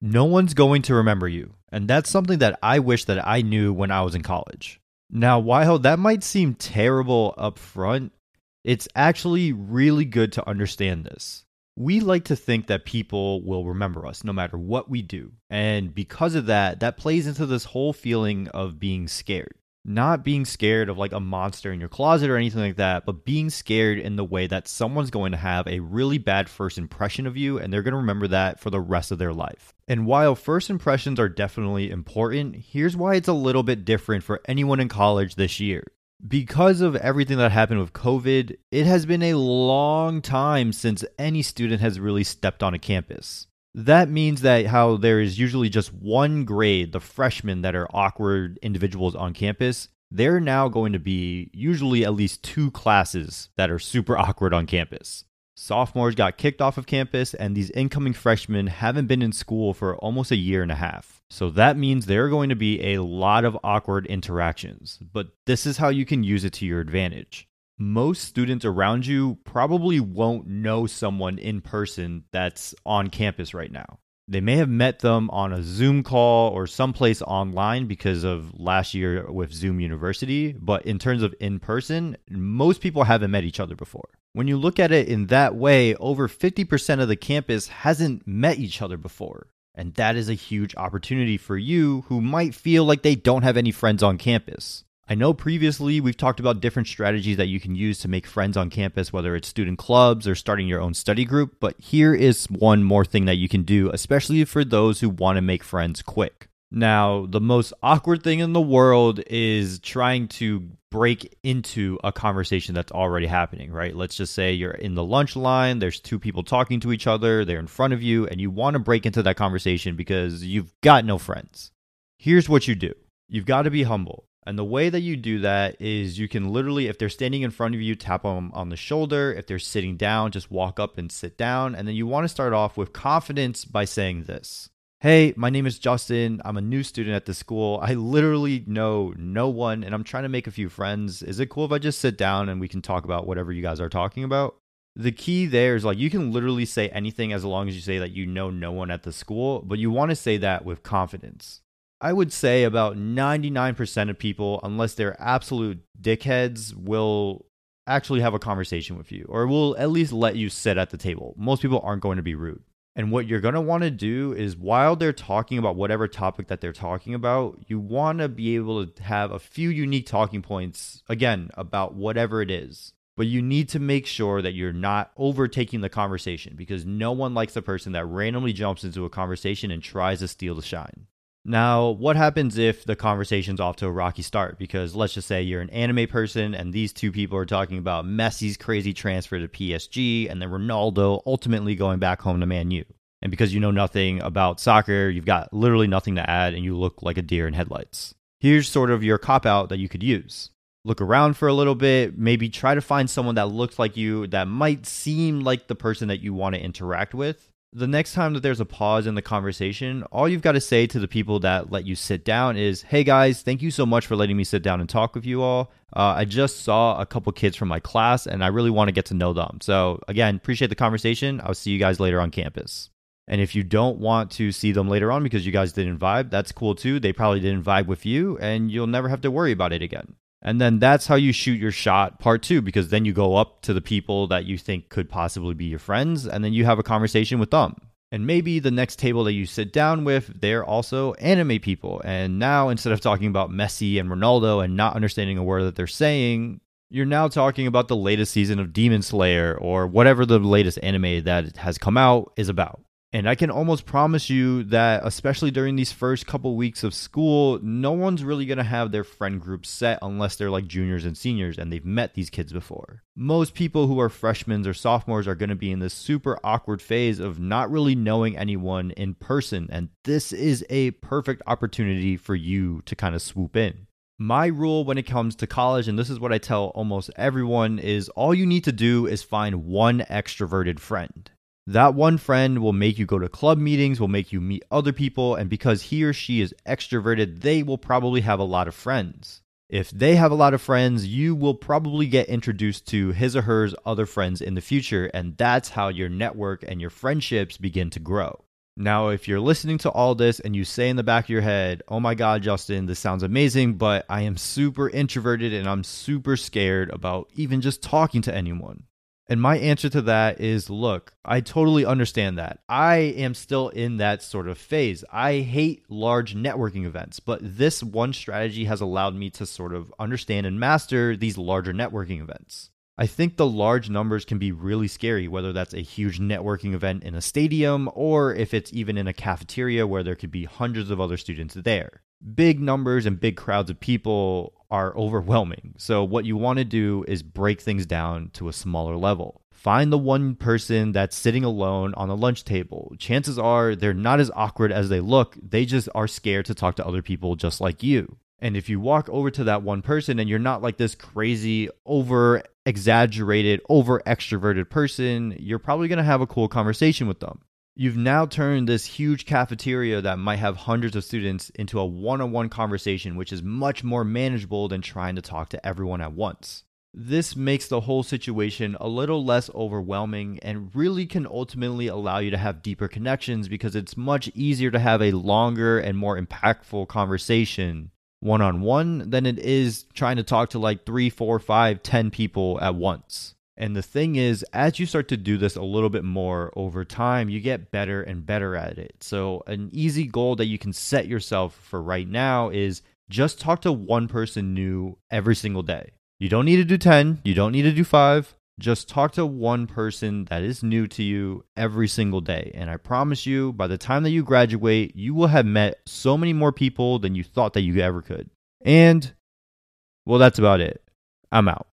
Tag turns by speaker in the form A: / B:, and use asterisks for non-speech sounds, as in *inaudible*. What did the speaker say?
A: No one's going to remember you. And that's something that I wish that I knew when I was in college. Now, while that might seem terrible up front, it's actually really good to understand this. We like to think that people will remember us no matter what we do. And because of that, that plays into this whole feeling of being scared not being scared of like a monster in your closet or anything like that, but being scared in the way that someone's going to have a really bad first impression of you and they're going to remember that for the rest of their life. And while first impressions are definitely important, here's why it's a little bit different for anyone in college this year. Because of everything that happened with COVID, it has been a long time since any student has really stepped on a campus that means that how there is usually just one grade, the freshmen that are awkward individuals on campus, they're now going to be usually at least two classes that are super *laughs* awkward on campus. Sophomores got kicked off of campus, and these incoming freshmen haven't been in school for almost a year and a half. So that means there are going to be a lot of awkward interactions, but this is how you can use it to your advantage most students around you probably won't know someone in person that's on campus right now. They may have met them on a Zoom call or someplace online because of last year with Zoom University, but in terms of in person, most people haven't met each other before. When you look at it in that way, over 50% of the campus hasn't met each other before. And that is a huge opportunity for you who might feel like they don't have any friends on campus. I know previously we've talked about different strategies that you can use to make friends on campus, whether it's student clubs or starting your own study group, but here is one more thing that you can do, especially for those who want to make friends quick. Now, the most awkward thing in the world is trying to break into a conversation that's already happening, right? Let's just say you're in the lunch line, there's two people talking to each other, they're in front of you, and you want to break into that conversation because you've got no friends. Here's what you do you've got to be humble. And the way that you do that is you can literally, if they're standing in front of you, tap them on the shoulder. If they're sitting down, just walk up and sit down. And then you want to start off with confidence by saying this Hey, my name is Justin. I'm a new student at the school. I literally know no one and I'm trying to make a few friends. Is it cool if I just sit down and we can talk about whatever you guys are talking about? The key there is like you can literally say anything as long as you say that you know no one at the school, but you want to say that with confidence. I would say about 99% of people, unless they're absolute dickheads, will actually have a conversation with you or will at least let you sit at the table. Most people aren't going to be rude. And what you're going to want to do is while they're talking about whatever topic that they're talking about, you want to be able to have a few unique talking points, again, about whatever it is. But you need to make sure that you're not overtaking the conversation because no one likes a person that randomly jumps into a conversation and tries to steal the shine. Now, what happens if the conversation's off to a rocky start? Because let's just say you're an anime person and these two people are talking about Messi's crazy transfer to PSG and then Ronaldo ultimately going back home to Man U. And because you know nothing about soccer, you've got literally nothing to add and you look like a deer in headlights. Here's sort of your cop out that you could use. Look around for a little bit, maybe try to find someone that looks like you that might seem like the person that you want to interact with the next time that there's a pause in the conversation, all you've got to say to the people that let you sit down is, Hey guys, thank you so much for letting me sit down and talk with you all. Uh, I just saw a couple kids from my class and I really want to get to know them. So, again, appreciate the conversation. I'll see you guys later on campus. And if you don't want to see them later on because you guys didn't vibe, that's cool too. They probably didn't vibe with you and you'll never have to worry about it again. And then that's how you shoot your shot, part two, because then you go up to the people that you think could possibly be your friends, and then you have a conversation with them. And maybe the next table that you sit down with, they're also anime people. And now instead of talking about Messi and Ronaldo and not understanding a word that they're saying, you're now talking about the latest season of Demon Slayer or whatever the latest anime that has come out is about. And I can almost promise you that, especially during these first couple weeks of school, no one's really going to have their friend group set unless they're like juniors and seniors and they've met these kids before. Most people who are freshmen or sophomores are going to be in this super awkward phase of not really knowing anyone in person. And this is a perfect opportunity for you to kind of swoop in. My rule when it comes to college, and this is what I tell almost everyone, is all you need to do is find one extroverted friend. That one friend will make you go to club meetings, will make you meet other people, and because he or she is extroverted, they will probably have a lot of friends. If they have a lot of friends, you will probably get introduced to his or her other friends in the future, and that's how your network and your friendships begin to grow. Now, if you're listening to all this and you say in the back of your head, oh my God, Justin, this sounds amazing, but I am super introverted and I'm super scared about even just talking to anyone. And my answer to that is look, I totally understand that. I am still in that sort of phase. I hate large networking events, but this one strategy has allowed me to sort of understand and master these larger networking events. I think the large numbers can be really scary, whether that's a huge networking event in a stadium or if it's even in a cafeteria where there could be hundreds of other students there. Big numbers and big crowds of people are overwhelming. So, what you want to do is break things down to a smaller level. Find the one person that's sitting alone on the lunch table. Chances are they're not as awkward as they look, they just are scared to talk to other people just like you. And if you walk over to that one person and you're not like this crazy, over exaggerated, over extroverted person, you're probably going to have a cool conversation with them. You've now turned this huge cafeteria that might have hundreds of students into a one on one conversation, which is much more manageable than trying to talk to everyone at once. This makes the whole situation a little less overwhelming and really can ultimately allow you to have deeper connections because it's much easier to have a longer and more impactful conversation one on one than it is trying to talk to like three, four, five, ten people at once. And the thing is, as you start to do this a little bit more over time, you get better and better at it. So, an easy goal that you can set yourself for right now is just talk to one person new every single day. You don't need to do 10, you don't need to do five. Just talk to one person that is new to you every single day. And I promise you, by the time that you graduate, you will have met so many more people than you thought that you ever could. And, well, that's about it. I'm out.